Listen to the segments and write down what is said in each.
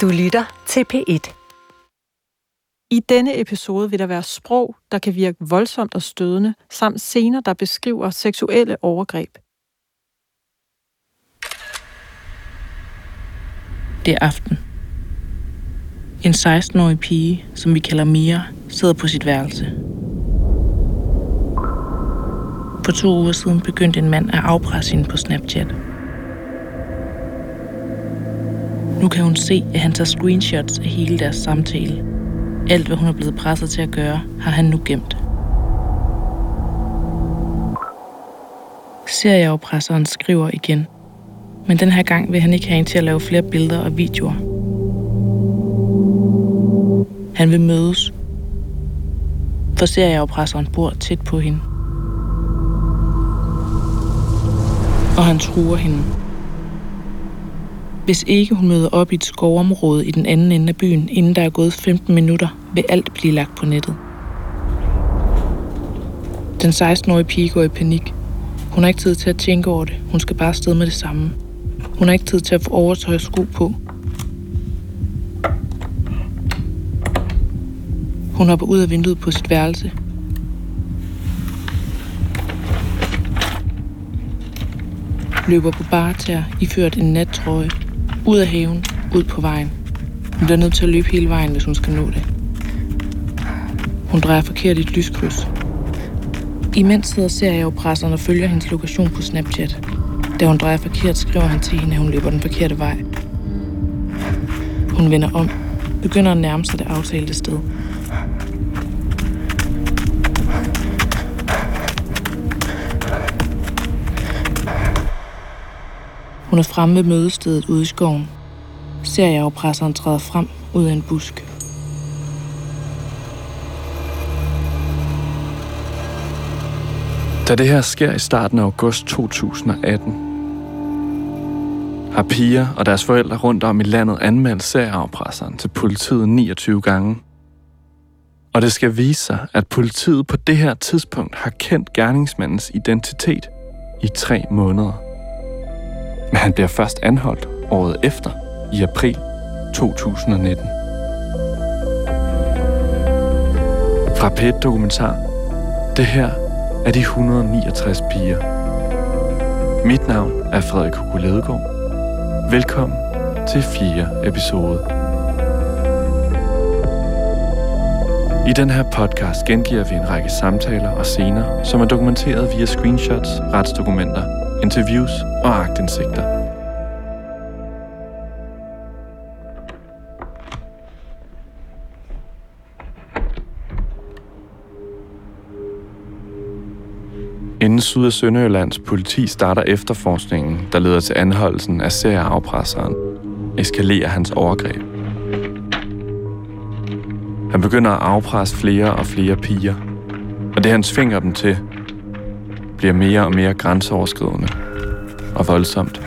Du lytter til P1. I denne episode vil der være sprog, der kan virke voldsomt og stødende, samt scener, der beskriver seksuelle overgreb. Det er aften. En 16-årig pige, som vi kalder Mia, sidder på sit værelse. For to uger siden begyndte en mand at afpresse hende på Snapchat. Nu kan hun se, at han tager screenshots af hele deres samtale. Alt, hvad hun er blevet presset til at gøre, har han nu gemt. Serieopresseren skriver igen. Men den her gang vil han ikke have hende til at lave flere billeder og videoer. Han vil mødes. For serieopresseren bor tæt på hende. Og han truer hende. Hvis ikke hun møder op i et skovområde i den anden ende af byen, inden der er gået 15 minutter, vil alt blive lagt på nettet. Den 16-årige pige går i panik. Hun har ikke tid til at tænke over det. Hun skal bare afsted med det samme. Hun har ikke tid til at få overtøj og sko på. Hun hopper ud af vinduet på sit værelse. Løber på barter, iført en nattrøje. Ud af haven, ud på vejen. Hun bliver nødt til at løbe hele vejen, hvis hun skal nå det. Hun drejer forkert i et lyskryds. Imens sidder serieopresseren og følger hendes lokation på Snapchat. Da hun drejer forkert, skriver han til hende, at hun løber den forkerte vej. Hun vender om, begynder at nærme sig det aftalte sted. Hun er fremme ved mødestedet ude i skoven. Serieafpresseren træder frem ud af en busk. Da det her sker i starten af august 2018, har piger og deres forældre rundt om i landet anmeldt serieafpresseren til politiet 29 gange. Og det skal vise sig, at politiet på det her tidspunkt har kendt gerningsmandens identitet i tre måneder. Men han bliver først anholdt året efter, i april 2019. Fra Pet Dokumentar. Det her er de 169 piger. Mit navn er Frederik Hugo Ledegaard. Velkommen til fjerde episode. I den her podcast gengiver vi en række samtaler og scener, som er dokumenteret via screenshots, retsdokumenter, interviews og agtindsigter. Inden Syd- og Sønderjyllands politi starter efterforskningen, der leder til anholdelsen af serieafpresseren, eskalerer hans overgreb. Han begynder at afpresse flere og flere piger, og det han tvinger dem til, bliver mere og mere grænseoverskridende og voldsomt.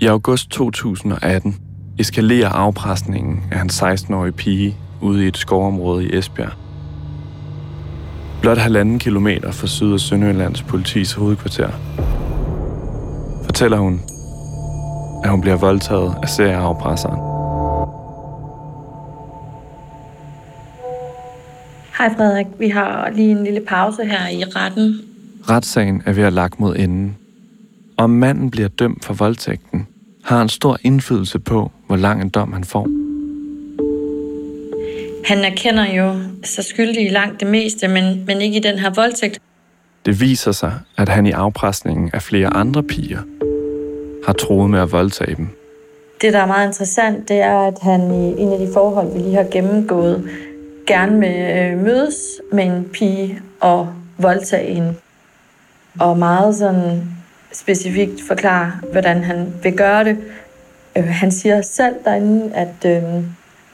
I august 2018 eskalerer afpresningen af hans 16-årige pige ude i et skovområde i Esbjerg. Blot halvanden kilometer fra Syd- og Sønderjyllands politis hovedkvarter fortæller hun, at hun bliver voldtaget af serieafpresseren. Hej Frederik, vi har lige en lille pause her i retten. Retssagen er ved at lagt mod enden. Om manden bliver dømt for voldtægten, har en stor indflydelse på, hvor lang en dom han får. Han erkender jo sig skyldig i langt det meste, men, men ikke i den her voldtægt. Det viser sig, at han i afpresningen af flere andre piger har troet med at voldtage dem. Det, der er meget interessant, det er, at han i en af de forhold, vi lige har gennemgået, gerne vil øh, mødes med en pige og voldtage hende. Og meget sådan specifikt forklare, hvordan han vil gøre det. Øh, han siger selv derinde, at øh,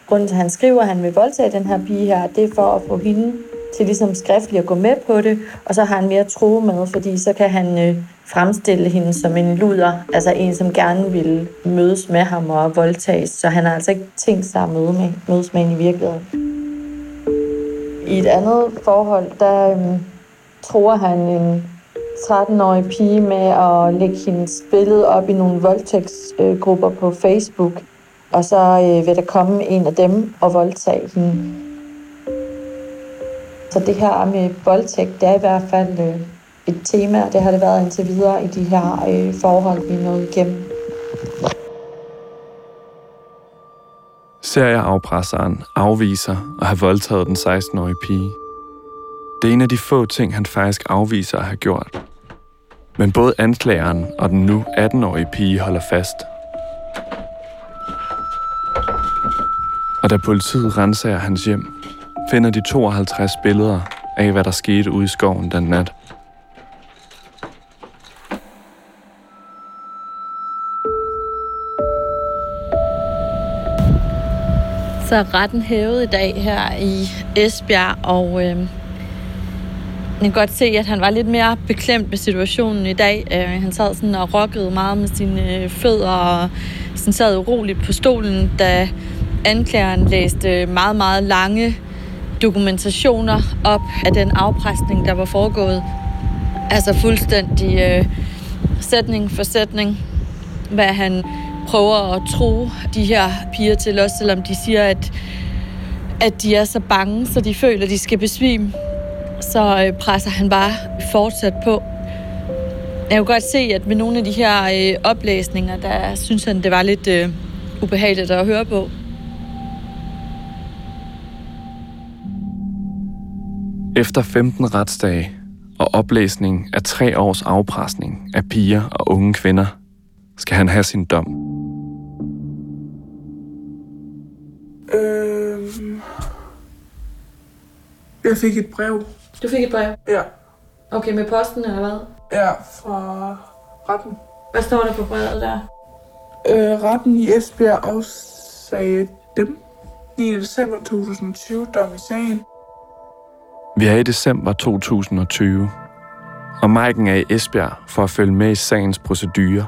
grunden til, at han skriver, at han vil voldtage den her pige her, det er for at få hende til ligesom skriftligt at gå med på det, og så har han mere tro med, fordi så kan han øh, fremstille hende som en luder, altså en, som gerne vil mødes med ham og voldtages, så han har altså ikke tænkt sig at møde med, mødes med hende i virkeligheden. I et andet forhold, der øhm, tror han en 13-årig pige med at lægge hendes billede op i nogle voldtægtsgrupper øh, på Facebook. Og så øh, vil der komme en af dem og voldtage hende. Så det her med voldtægt, det er i hvert fald øh, et tema, og det har det været indtil videre i de her øh, forhold, vi er nået igennem. Serieafpresseren afviser at have voldtaget den 16-årige pige. Det er en af de få ting, han faktisk afviser at have gjort. Men både anklageren og den nu 18-årige pige holder fast. Og da politiet renser hans hjem, finder de 52 billeder af, hvad der skete ude i skoven den nat. Så er retten hævet i dag her i Esbjerg, og øh, jeg kan godt se, at han var lidt mere beklemt med situationen i dag. Øh, han sad sådan og rokkede meget med sine øh, fødder, og sådan sad uroligt på stolen, da anklageren læste meget, meget lange dokumentationer op af den afpresning, der var foregået. Altså fuldstændig øh, sætning for sætning, hvad han prøver at tro de her piger til, også selvom de siger, at, at de er så bange, så de føler, at de skal besvime. Så øh, presser han bare fortsat på. Jeg kunne godt se, at med nogle af de her øh, oplæsninger, der synes han, det var lidt øh, ubehageligt at høre på. Efter 15 retsdage og oplæsning af tre års afpresning af piger og unge kvinder, skal han have sin dom. Jeg fik et brev. Du fik et brev? Ja. Okay, med posten eller hvad? Ja, fra retten. Hvad står der på brevet der? Øh, retten i Esbjerg afsagde dem 9. december 2020 dom i sagen. Vi er i december 2020, og Maiken er i Esbjerg for at følge med i sagens procedure.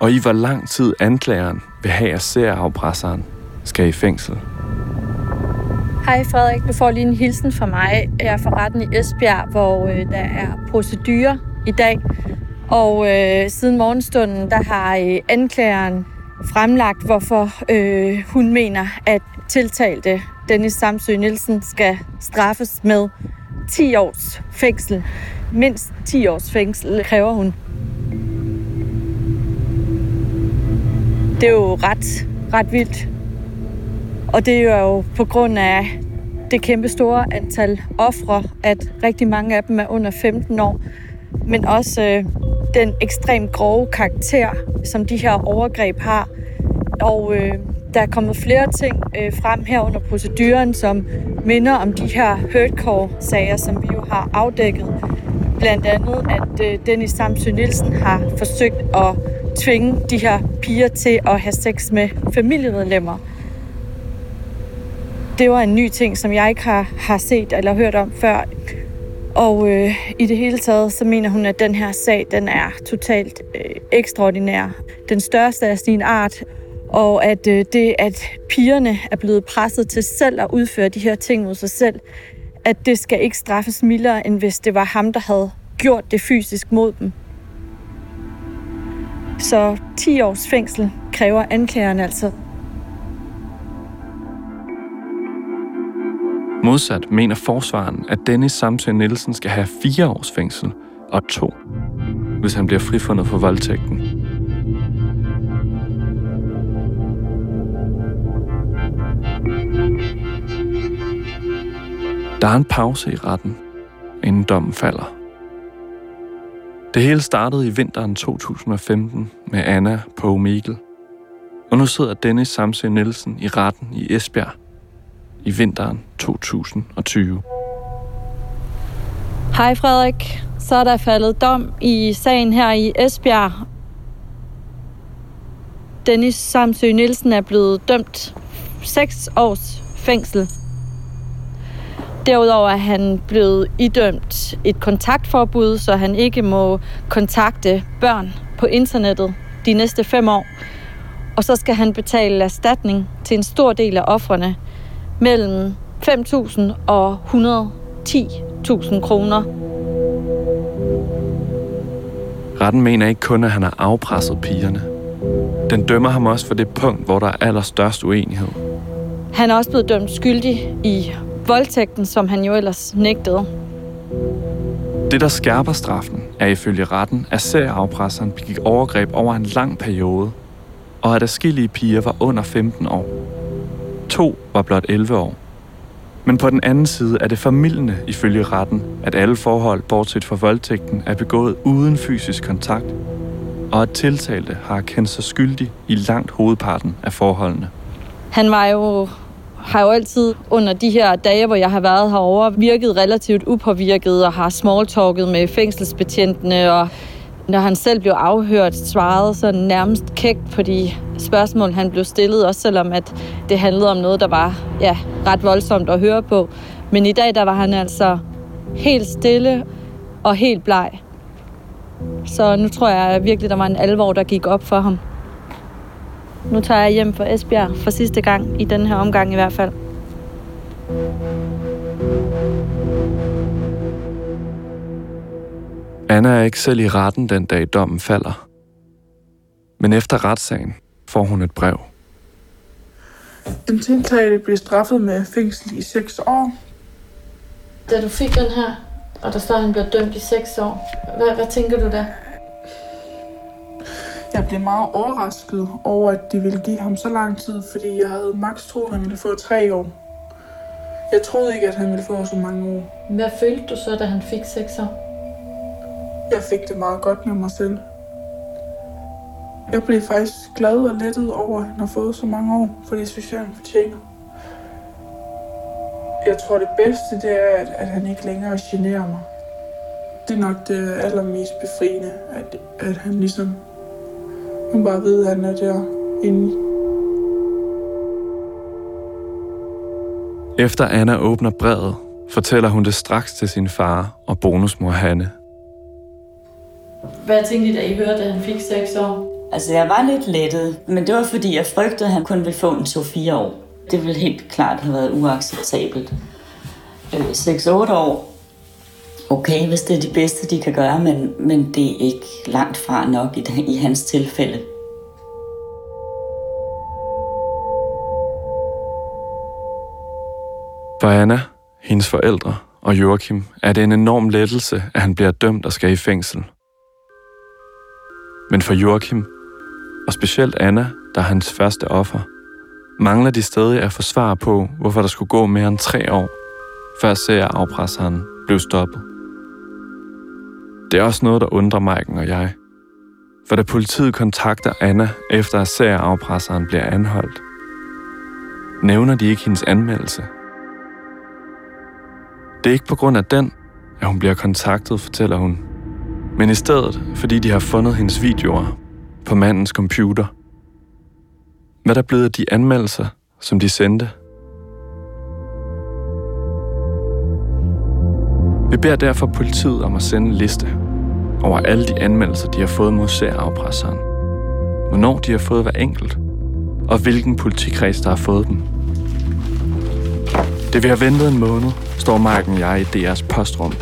Og i hvor lang tid anklageren vil have, at serieafpresseren skal i fængsel. Hej Frederik, du får lige en hilsen fra mig. Jeg er fra retten i Esbjerg, hvor øh, der er procedure i dag. Og øh, siden morgenstunden, der har øh, anklageren fremlagt, hvorfor øh, hun mener, at tiltalte Dennis Samsø Nielsen skal straffes med 10 års fængsel. Mindst 10 års fængsel kræver hun. Det er jo ret, ret vildt. Og det er jo på grund af det kæmpe store antal ofre, at rigtig mange af dem er under 15 år, men også øh, den ekstremt grove karakter, som de her overgreb har. Og øh, der er kommet flere ting øh, frem her under proceduren, som minder om de her hurtcore-sager, som vi jo har afdækket. Blandt andet, at øh, Dennis Samsø Nielsen har forsøgt at tvinge de her piger til at have sex med familiemedlemmer. Det var en ny ting, som jeg ikke har, har set eller hørt om før. Og øh, i det hele taget, så mener hun, at den her sag, den er totalt øh, ekstraordinær. Den største af sin art, og at øh, det, at pigerne er blevet presset til selv at udføre de her ting mod sig selv, at det skal ikke straffes mildere, end hvis det var ham, der havde gjort det fysisk mod dem. Så 10 års fængsel kræver anklageren altså. Modsat mener forsvaren, at Dennis Samsø Nielsen skal have fire års fængsel og to, hvis han bliver frifundet for voldtægten. Der er en pause i retten, inden dommen falder. Det hele startede i vinteren 2015 med Anna på Mikkel. Og nu sidder Dennis Samse Nielsen i retten i Esbjerg i vinteren 2020. Hej Frederik. Så er der faldet dom i sagen her i Esbjerg. Dennis Samsø Nielsen er blevet dømt 6 års fængsel Derudover er han blevet idømt et kontaktforbud, så han ikke må kontakte børn på internettet de næste fem år. Og så skal han betale erstatning til en stor del af offrene mellem 5.000 og 110.000 kroner. Retten mener ikke kun, at han har afpresset pigerne. Den dømmer ham også for det punkt, hvor der er allerstørst uenighed. Han er også blevet dømt skyldig i voldtægten, som han jo ellers nægtede. Det, der skærper straffen, er ifølge retten, at serieafpresseren begik overgreb over en lang periode, og at adskillige piger var under 15 år. To var blot 11 år. Men på den anden side er det familierne ifølge retten, at alle forhold, bortset fra voldtægten, er begået uden fysisk kontakt, og at tiltalte har kendt sig skyldig i langt hovedparten af forholdene. Han var jo, har jo altid under de her dage, hvor jeg har været herover, virket relativt upåvirket og har smalltalket med fængselsbetjentene. Og når han selv blev afhørt, svarede så nærmest kægt på de spørgsmål, han blev stillet, også selvom at det handlede om noget, der var ja, ret voldsomt at høre på. Men i dag, der var han altså helt stille og helt bleg. Så nu tror jeg virkelig, der var en alvor, der gik op for ham. Nu tager jeg hjem for Esbjerg for sidste gang, i den her omgang i hvert fald. Anna er ikke selv i retten den dag dommen falder. Men efter retssagen får hun et brev. Den tiltalte blev straffet med fængsel i 6 år. Da du fik den her, og der står, at han bliver dømt i 6 år, hvad, hvad tænker du da? Jeg blev meget overrasket over, at de ville give ham så lang tid, fordi jeg havde maks troet, at han ville få 3 år. Jeg troede ikke, at han ville få så mange år. Hvad følte du så, da han fik 6 år? Jeg fik det meget godt med mig selv. Jeg blev faktisk glad og lettet over, at han har fået så mange år, for det synes jeg, han fortjener. Jeg tror, det bedste det er, at, at han ikke længere generer mig. Det er nok det allermest befriende, at, at han ligesom... Man bare ved, at han er der inde. Efter Anna åbner brevet, fortæller hun det straks til sin far og bonusmor Hanne. Hvad tænkte I, da I hørte, at han fik 6 år? Altså, jeg var lidt lettet, men det var fordi, jeg frygtede, at han kun ville få en 2-4 år. Det ville helt klart have været uacceptabelt. Øh, 6-8 år, okay, hvis det er det bedste, de kan gøre, men, men det er ikke langt fra nok i, i hans tilfælde. For Anna, hendes forældre og Joachim er det en enorm lettelse, at han bliver dømt og skal i fængsel. Men for Joachim, og specielt Anna, der er hans første offer, mangler de stadig at få svar på, hvorfor der skulle gå mere end tre år, før serieafpresseren blev stoppet. Det er også noget, der undrer Maiken og jeg. For da politiet kontakter Anna, efter at serieafpresseren bliver anholdt, nævner de ikke hendes anmeldelse. Det er ikke på grund af den, at hun bliver kontaktet, fortæller hun. Men i stedet, fordi de har fundet hendes videoer på mandens computer. Hvad der blevet af de anmeldelser, som de sendte? Vi beder derfor politiet om at sende en liste over alle de anmeldelser, de har fået mod serieafpresseren. Hvornår de har fået hver enkelt, og hvilken politikreds, der har fået dem. Det vi har ventet en måned, står Marken og jeg i DR's postrum.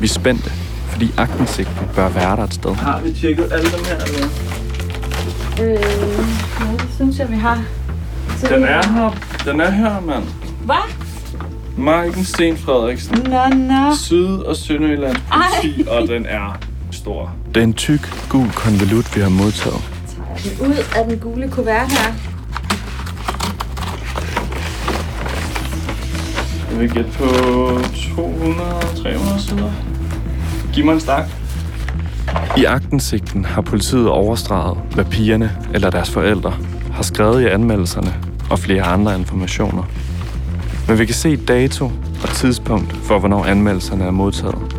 Vi er spændte, fordi agtensigten bør være der et sted. Har vi tjekket alle dem her, eller? Øh, ja, det synes jeg, vi har. Så Den er her. Den er her, mand. Hvad? Marken Sten Frederiksen. Nå, nå. Syd- og Sønderjyllands politi, og den er stor. Det er en tyk, gul konvolut, vi har modtaget. Den ud af den gule kuvert her. Jeg vil gætte på 200-300 sider. Giv mig en stak. I agtensigten har politiet overstreget, hvad pigerne eller deres forældre har skrevet i anmeldelserne og flere andre informationer. Men vi kan se dato og tidspunkt for, hvornår anmeldelserne er modtaget.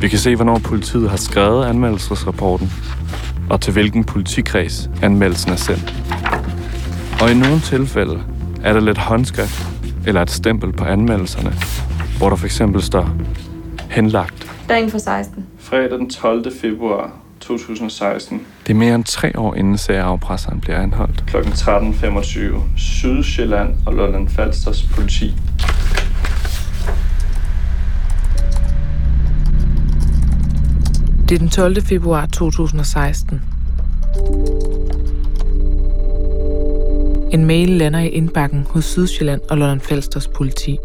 Vi kan se, hvornår politiet har skrevet anmeldelsesrapporten, og til hvilken politikreds anmeldelsen er sendt. Og i nogle tilfælde er der lidt håndskrift eller et stempel på anmeldelserne, hvor der for eksempel står henlagt. Der er en for 16. Fredag den 12. februar 2016. Det er mere end tre år inden serieafpresseren bliver anholdt. Kl. 13.25. Sydsjælland og Lolland Falsters politi. Det er den 12. februar 2016. En mail lander i indbakken hos Sydsjælland og Lolland Falsters politi.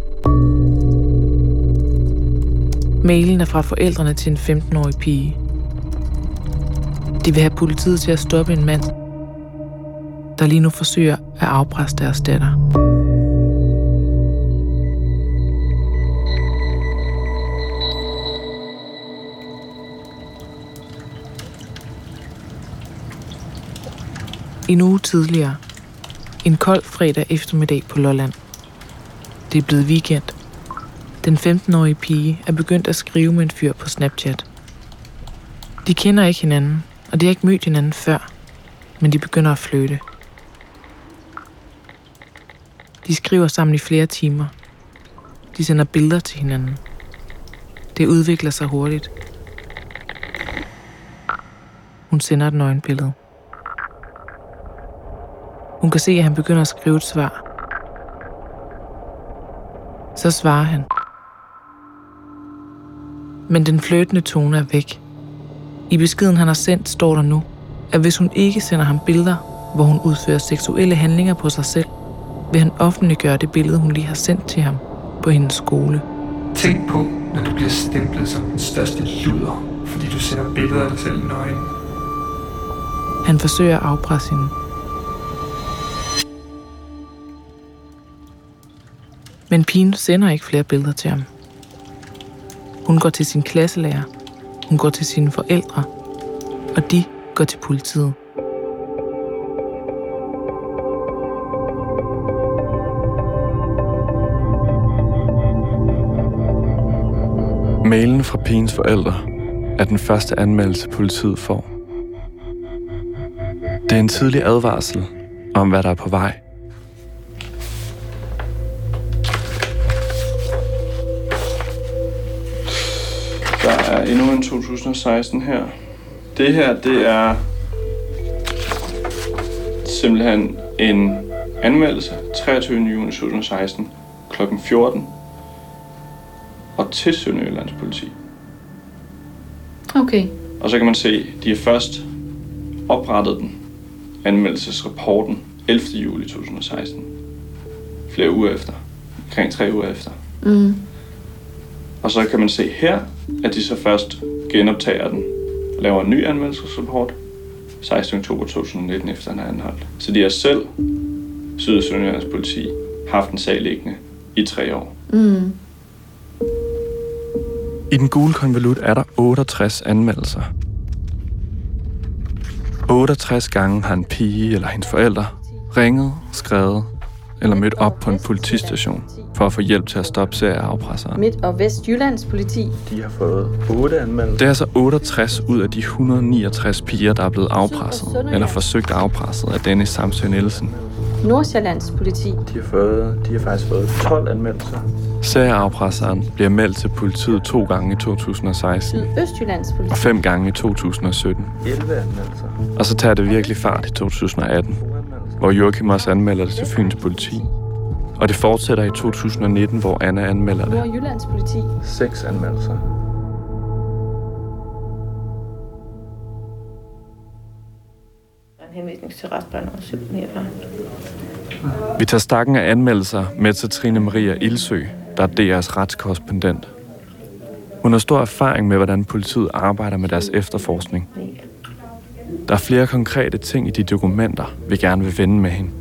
Mailen er fra forældrene til en 15-årig pige. De vil have politiet til at stoppe en mand, der lige nu forsøger at afpresse deres datter. En uge tidligere. En kold fredag eftermiddag på Lolland. Det er blevet weekend. Den 15-årige pige er begyndt at skrive med en fyr på Snapchat. De kender ikke hinanden, og de har ikke mødt hinanden før, men de begynder at flytte. De skriver sammen i flere timer. De sender billeder til hinanden. Det udvikler sig hurtigt. Hun sender et nøgenbillede. Hun kan se, at han begynder at skrive et svar. Så svarer han. Men den fløtende tone er væk. I beskeden, han har sendt, står der nu, at hvis hun ikke sender ham billeder, hvor hun udfører seksuelle handlinger på sig selv, vil han offentliggøre det billede, hun lige har sendt til ham på hendes skole. Tænk på, når du bliver stemplet som den største luder, fordi du sender billeder af dig selv nøgen. Han forsøger at afpresse hende. Men pigen sender ikke flere billeder til ham. Hun går til sin klasselærer. Hun går til sine forældre. Og de går til politiet. Mailen fra pigens forældre er den første anmeldelse, politiet får. Det er en tidlig advarsel om, hvad der er på vej. Er endnu en 2016 her. Det her, det er simpelthen en anmeldelse 23. juni 2016 kl. 14 og til Sønderjyllands politi. Okay. Og så kan man se, de har først oprettet den, anmeldelsesrapporten, 11. juli 2016. Flere uger efter. Omkring tre uger efter. Mm. Og så kan man se her, at de så først genoptager den og laver en ny anmeldelsesrapport 16. oktober 2019 efter den er anholdt. Så de har selv, Syd- og Sønderjyllands politi, haft en sag liggende i tre år. Mm. I den gule konvolut er der 68 anmeldelser. 68 gange har en pige eller hendes forældre ringet, skrevet eller mødt op på en politistation for at få hjælp til at stoppe serieafpresseren. Midt- og Vestjyllands politi. De har fået 8 anmeldelser. Det er altså 68 ud af de 169 piger, der er blevet afpresset eller forsøgt afpresset af Dennis Samsø Nielsen. Nordsjællands politi. De har, fået, de har faktisk fået 12 anmeldelser. Serieafpresseren bliver meldt til politiet to gange i 2016 Sydøstjyllands politi. og fem gange i 2017. 11 anmeldelser. Og så tager det virkelig fart i 2018, hvor Joachim også anmelder det til Fyns politi. Og det fortsætter i 2019, hvor Anna anmelder det. Nordjyllands politi. Seks anmeldelser. En henvisning til retsplejen over 749. Vi tager stakken af anmeldelser med til Trine Maria Ilsø, der er DR's retskorrespondent. Hun har stor erfaring med, hvordan politiet arbejder med deres efterforskning. Der er flere konkrete ting i de dokumenter, vi gerne vil vende med hende.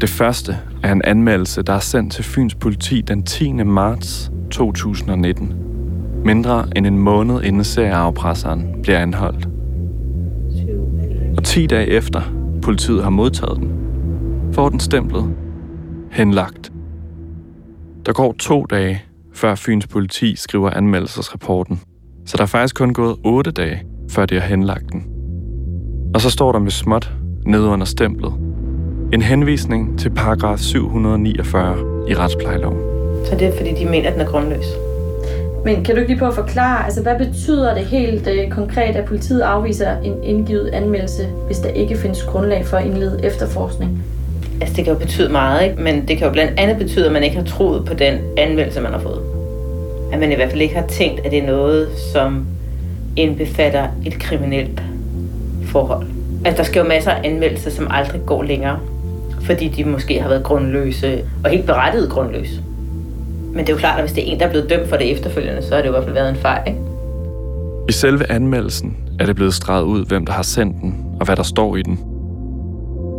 Det første er en anmeldelse, der er sendt til Fyns politi den 10. marts 2019. Mindre end en måned inden serieafpresseren bliver anholdt. Og 10 dage efter politiet har modtaget den, får den stemplet henlagt. Der går to dage, før Fyns politi skriver anmeldelsesrapporten. Så der er faktisk kun gået 8 dage, før de har henlagt den. Og så står der med småt nede under stemplet. En henvisning til paragraf 749 i retsplejeloven. Så det er fordi, de mener, at den er grundløs. Men kan du ikke lige prøve at forklare, altså hvad betyder det helt øh, konkret, at politiet afviser en indgivet anmeldelse, hvis der ikke findes grundlag for at indlede efterforskning? Altså, det kan jo betyde meget, ikke? men det kan jo blandt andet betyde, at man ikke har troet på den anmeldelse, man har fået. At man i hvert fald ikke har tænkt, at det er noget, som indbefatter et kriminelt forhold. Altså, der skal jo masser af anmeldelser, som aldrig går længere, fordi de måske har været grundløse, og helt berettiget grundløse. Men det er jo klart, at hvis det er en, der er blevet dømt for det efterfølgende, så har det jo i hvert fald været en fejl, ikke? I selve anmeldelsen er det blevet streget ud, hvem der har sendt den, og hvad der står i den.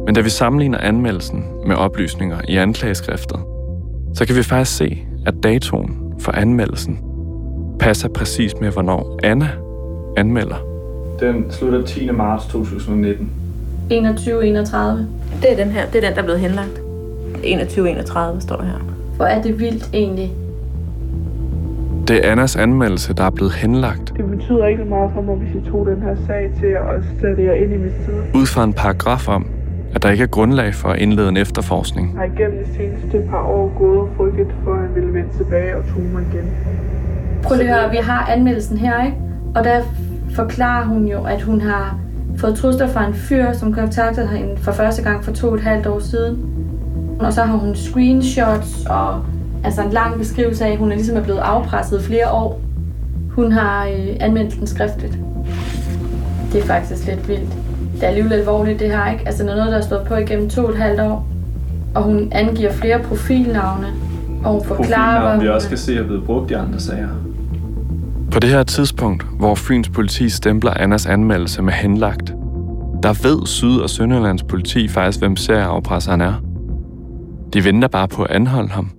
Men da vi sammenligner anmeldelsen med oplysninger i anklageskriftet, så kan vi faktisk se, at datoen for anmeldelsen passer præcis med, hvornår Anna anmelder. Den slutter 10. marts 2019. 21-31. Det er den her. Det er den, der er blevet henlagt. 21-31 står der her. Hvor er det vildt egentlig. Det er Annas anmeldelse, der er blevet henlagt Det betyder ikke meget for mig, hvis I tog den her sag til at sætte jer ind i mit side. ud fra en paragraf om, at der ikke er grundlag for at indlede en efterforskning. Jeg har igennem de seneste par år gået og frygtet for, at han ville vende tilbage og tog mig igen. Prøv lige at høre, vi har anmeldelsen her, ikke? Og der forklarer hun jo, at hun har fået trusler fra en fyr, som kontaktede hende for første gang for to og et halvt år siden. Og så har hun screenshots og altså en lang beskrivelse af, at hun er ligesom er blevet afpresset flere år. Hun har øh, anmeldt den skriftligt. Det er faktisk lidt vildt. Det er alligevel alvorligt, det her, ikke? Altså, når noget, der er stået på igennem to og et halvt år, og hun angiver flere profilnavne, og hun forklarer, Profilnavn, vi også kan se er blevet brugt i andre sager. På det her tidspunkt, hvor Fyns politi stempler Annas anmeldelse med henlagt, der ved Syd- og Sønderlands politi faktisk, hvem serieafpresseren er. De venter bare på at anholde ham.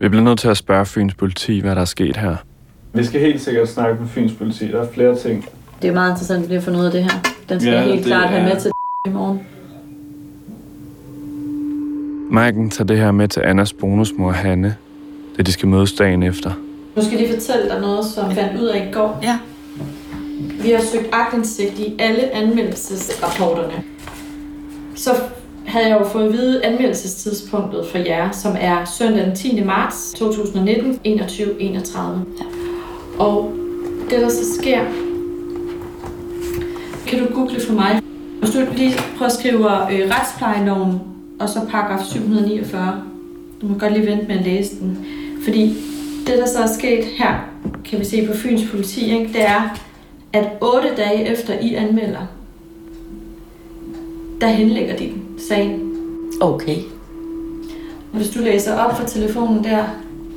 Vi bliver nødt til at spørge Fyns politi, hvad der er sket her. Vi skal helt sikkert snakke med Fyns politi. Der er flere ting. Det er meget interessant at få noget af det her. Den skal Ja, helt klart have er- med til i morgen. Maiken tager det her med til Annas bonusmor Hanne, da de skal mødes dagen efter. Nu skal jeg lige fortælle dig noget, som jeg fandt ud af i går. Ja. Vi har søgt agtindsigt i alle anmeldelsesrapporterne. Så havde jeg jo fået at vide anmeldelsestidspunktet for jer, som er søndag den 10. marts 2019, 21.31. Og det, der så sker... Kan du google for mig? Hvis du lige prøver at skrive øh, retsplejeloven, og så paragraf 749. Du må godt lige vente med at læse den. Fordi det, der så er sket her, kan vi se på Fyns politi, ikke? det er, at otte dage efter I anmelder, der henlægger de den, sagen. Okay. Hvis du læser op fra telefonen der,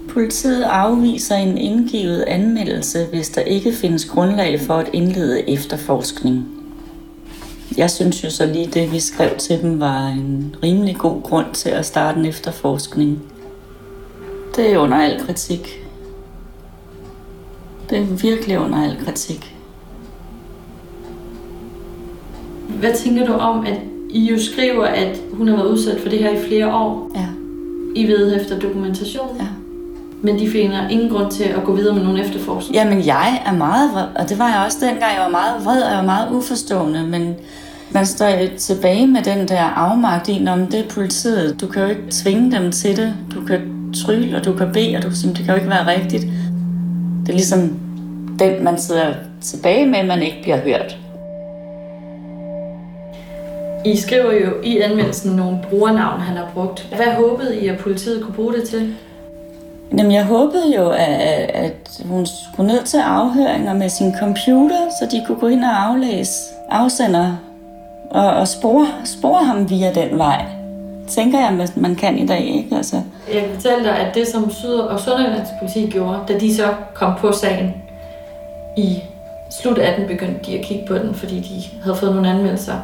Politiet afviser en indgivet anmeldelse, hvis der ikke findes grundlag for at indlede efterforskning. Jeg synes jo så lige det, vi skrev til dem, var en rimelig god grund til at starte en efterforskning. Det er under al kritik. Det er virkelig under al kritik. hvad tænker du om, at I jo skriver, at hun har været udsat for det her i flere år? Ja. I ved efter dokumentation? Ja. Men de finder ingen grund til at gå videre med nogen efterforskning? Jamen, jeg er meget vred, og det var jeg også dengang. Jeg var meget vred, og jeg var meget uforstående, men man står tilbage med den der afmagt i, om det er politiet. Du kan jo ikke tvinge dem til det. Du kan trylle, og du kan bede, og du kan sige, det kan jo ikke være rigtigt. Det er ligesom den, man sidder tilbage med, man ikke bliver hørt. I skriver jo i anmeldelsen nogle brugernavn, han har brugt. Hvad håbede I, at politiet kunne bruge det til? Jamen, jeg håbede jo, at, at hun skulle ned til afhøringer med sin computer, så de kunne gå ind og aflæse afsender og, og spore, spore ham via den vej. Tænker jeg, at man kan i dag, ikke? Altså, jeg kan fortælle dig, at det som Syd- og Sønderjyllands politi gjorde, da de så kom på sagen i slut 18, begyndte de at kigge på den, fordi de havde fået nogle anmeldelser.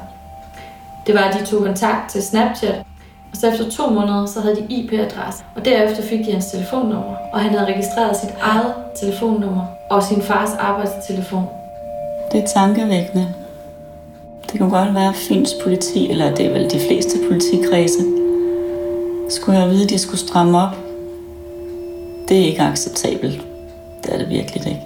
Det var, at de tog kontakt til Snapchat, og så efter to måneder, så havde de IP-adresse. Og derefter fik de hans telefonnummer, og han havde registreret sit eget telefonnummer og sin fars arbejdstelefon. det er tankevækkende. Det kunne godt være, at Fyns politi, eller det er vel de fleste politikredse, skulle at vide, at de skulle stramme op. Det er ikke acceptabelt. Det er det virkelig ikke.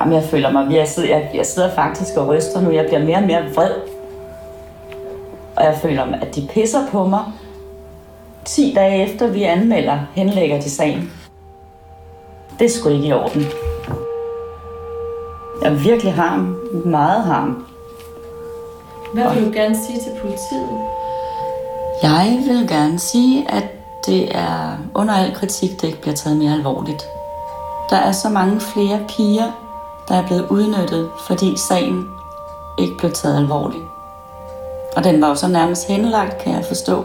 Jamen, jeg føler mig, jeg sidder, jeg, jeg sidder faktisk og ryster nu. Jeg bliver mere og mere vred. Og jeg føler, at de pisser på mig. 10 dage efter vi anmelder, henlægger de sagen. Det er sgu ikke i orden. Jeg er virkelig harm. Meget harm. Hvad vil du gerne sige til politiet? Jeg vil gerne sige, at det er under al kritik, det ikke bliver taget mere alvorligt. Der er så mange flere piger, der er blevet udnyttet, fordi sagen ikke blev taget alvorligt. Og den var jo så nærmest henlagt, kan jeg forstå.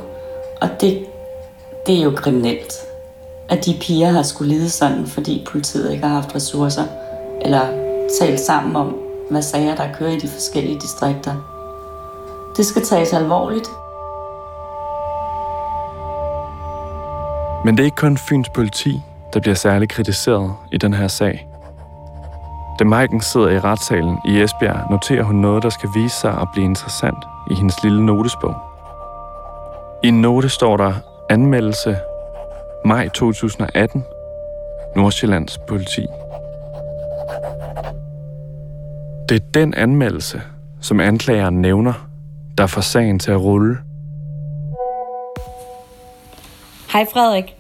Og det, det er jo kriminelt, at de piger har skulle lide sådan, fordi politiet ikke har haft ressourcer, eller talt sammen om, hvad sager der kører i de forskellige distrikter. Det skal tages alvorligt. Men det er ikke kun Fyns politi, der bliver særligt kritiseret i den her sag. Da Maiken sidder i retssalen i Esbjerg, noterer hun noget, der skal vise sig at blive interessant i hendes lille notesbog. I en note står der anmeldelse maj 2018, Nordsjællands politi. Det er den anmeldelse, som anklageren nævner, der får sagen til at rulle. Hej Frederik.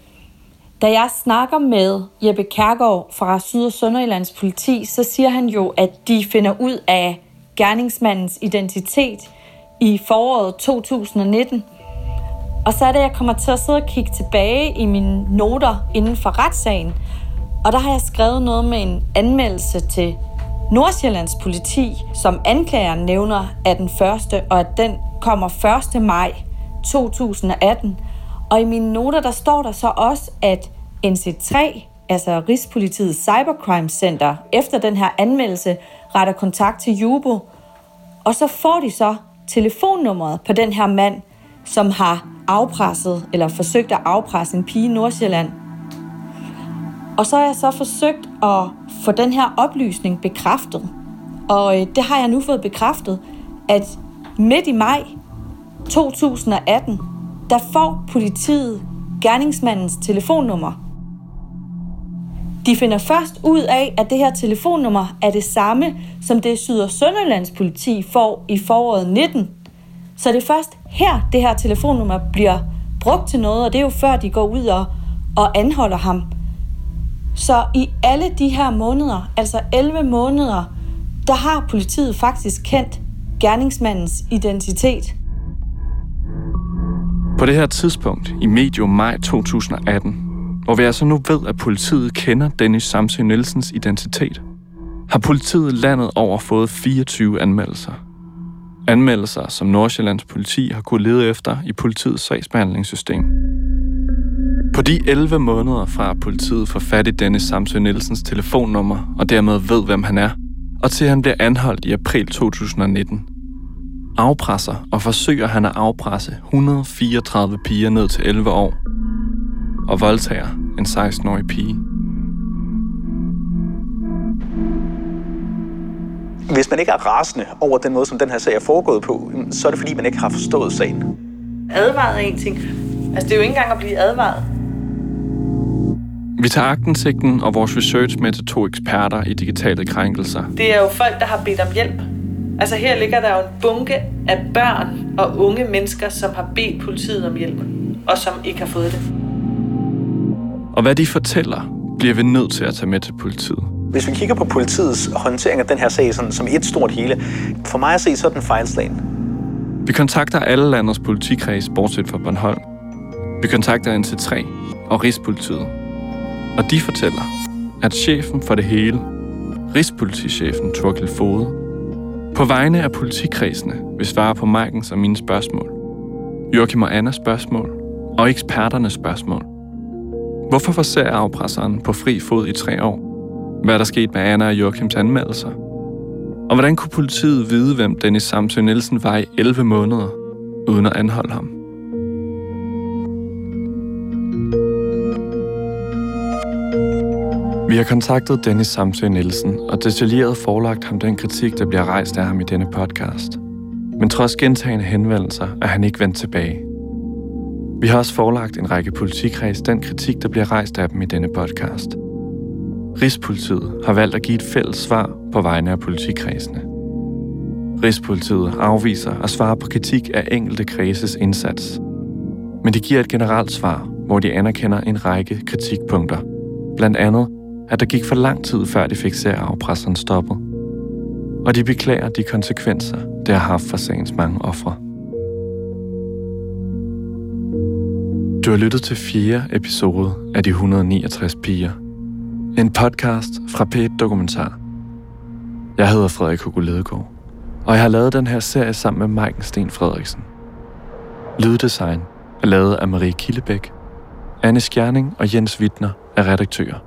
Da jeg snakker med Jeppe Kærgaard fra Syd- og Sønderjyllands politi, så siger han jo, at de finder ud af gerningsmandens identitet i foråret 2019. Og så er det, jeg kommer til at sidde og kigge tilbage i mine noter inden for retssagen. Og der har jeg skrevet noget med en anmeldelse til Nordsjællands politi, som anklageren nævner er den første, og at den kommer 1. maj 2018. Og i mine noter, der står der så også, at NC3, altså Rigspolitiets Cybercrime Center, efter den her anmeldelse, retter kontakt til Jubo. Og så får de så telefonnummeret på den her mand, som har afpresset eller forsøgt at afpresse en pige i Nordsjælland. Og så har jeg så forsøgt at få den her oplysning bekræftet. Og øh, det har jeg nu fået bekræftet, at midt i maj 2018, der får politiet gerningsmandens telefonnummer. De finder først ud af, at det her telefonnummer er det samme, som det Syd- og Sønderlands politi får i foråret 19. Så det er først her, det her telefonnummer bliver brugt til noget, og det er jo før, de går ud og, og anholder ham. Så i alle de her måneder, altså 11 måneder, der har politiet faktisk kendt gerningsmandens identitet. På det her tidspunkt, i medio maj 2018, hvor vi altså nu ved, at politiet kender Dennis Samsø Nielsens identitet, har politiet landet over fået 24 anmeldelser. Anmeldelser, som Nordsjællands politi har kunnet lede efter i politiets sagsbehandlingssystem. På de 11 måneder fra politiet får fat i Dennis Samsø Nielsens telefonnummer og dermed ved, hvem han er, og til han bliver anholdt i april 2019, afpresser og forsøger han at afpresse 134 piger ned til 11 år og voldtager en 16-årig pige. Hvis man ikke er rasende over den måde, som den her sag er foregået på, så er det fordi, man ikke har forstået sagen. Advaret er en ting. Altså, det er jo ikke engang at blive advaret. Vi tager agtensigten og vores research med til to eksperter i digitale krænkelser. Det er jo folk, der har bedt om hjælp. Altså her ligger der jo en bunke af børn og unge mennesker, som har bedt politiet om hjælp, og som ikke har fået det. Og hvad de fortæller, bliver vi nødt til at tage med til politiet. Hvis vi kigger på politiets håndtering af den her sag sådan, som et stort hele, for mig at se, så er den fejlslagen. Vi kontakter alle landets politikreds, bortset fra Bornholm. Vi kontakter NC3 og Rigspolitiet. Og de fortæller, at chefen for det hele, Rigspolitichefen Torkel Fode, på vegne af politikredsene vil svare på Markens og mine spørgsmål. Joachim og Annas spørgsmål og eksperternes spørgsmål. Hvorfor var særafpresseren på fri fod i tre år? Hvad er der sket med Anna og Joachims anmeldelser? Og hvordan kunne politiet vide, hvem Dennis Samsø Nielsen var i 11 måneder, uden at anholde ham? Vi har kontaktet Dennis Samsø Nielsen og detaljeret forelagt ham den kritik, der bliver rejst af ham i denne podcast. Men trods gentagende henvendelser er han ikke vendt tilbage. Vi har også forelagt en række politikreds den kritik, der bliver rejst af dem i denne podcast. Rigspolitiet har valgt at give et fælles svar på vegne af politikredsene. Rigspolitiet afviser at svare på kritik af enkelte kredses indsats. Men de giver et generelt svar, hvor de anerkender en række kritikpunkter. Blandt andet, at der gik for lang tid, før de fik særarvepræsteren stoppet. Og de beklager de konsekvenser, det har haft for sagens mange ofre. Du har lyttet til fjerde episode af De 169 piger. En podcast fra p Dokumentar. Jeg hedder Frederik Hugo Ledegaard, og jeg har lavet den her serie sammen med Maiken Sten Frederiksen. Lyddesign er lavet af Marie Killebæk, Anne Skjerning og Jens Wittner er redaktører.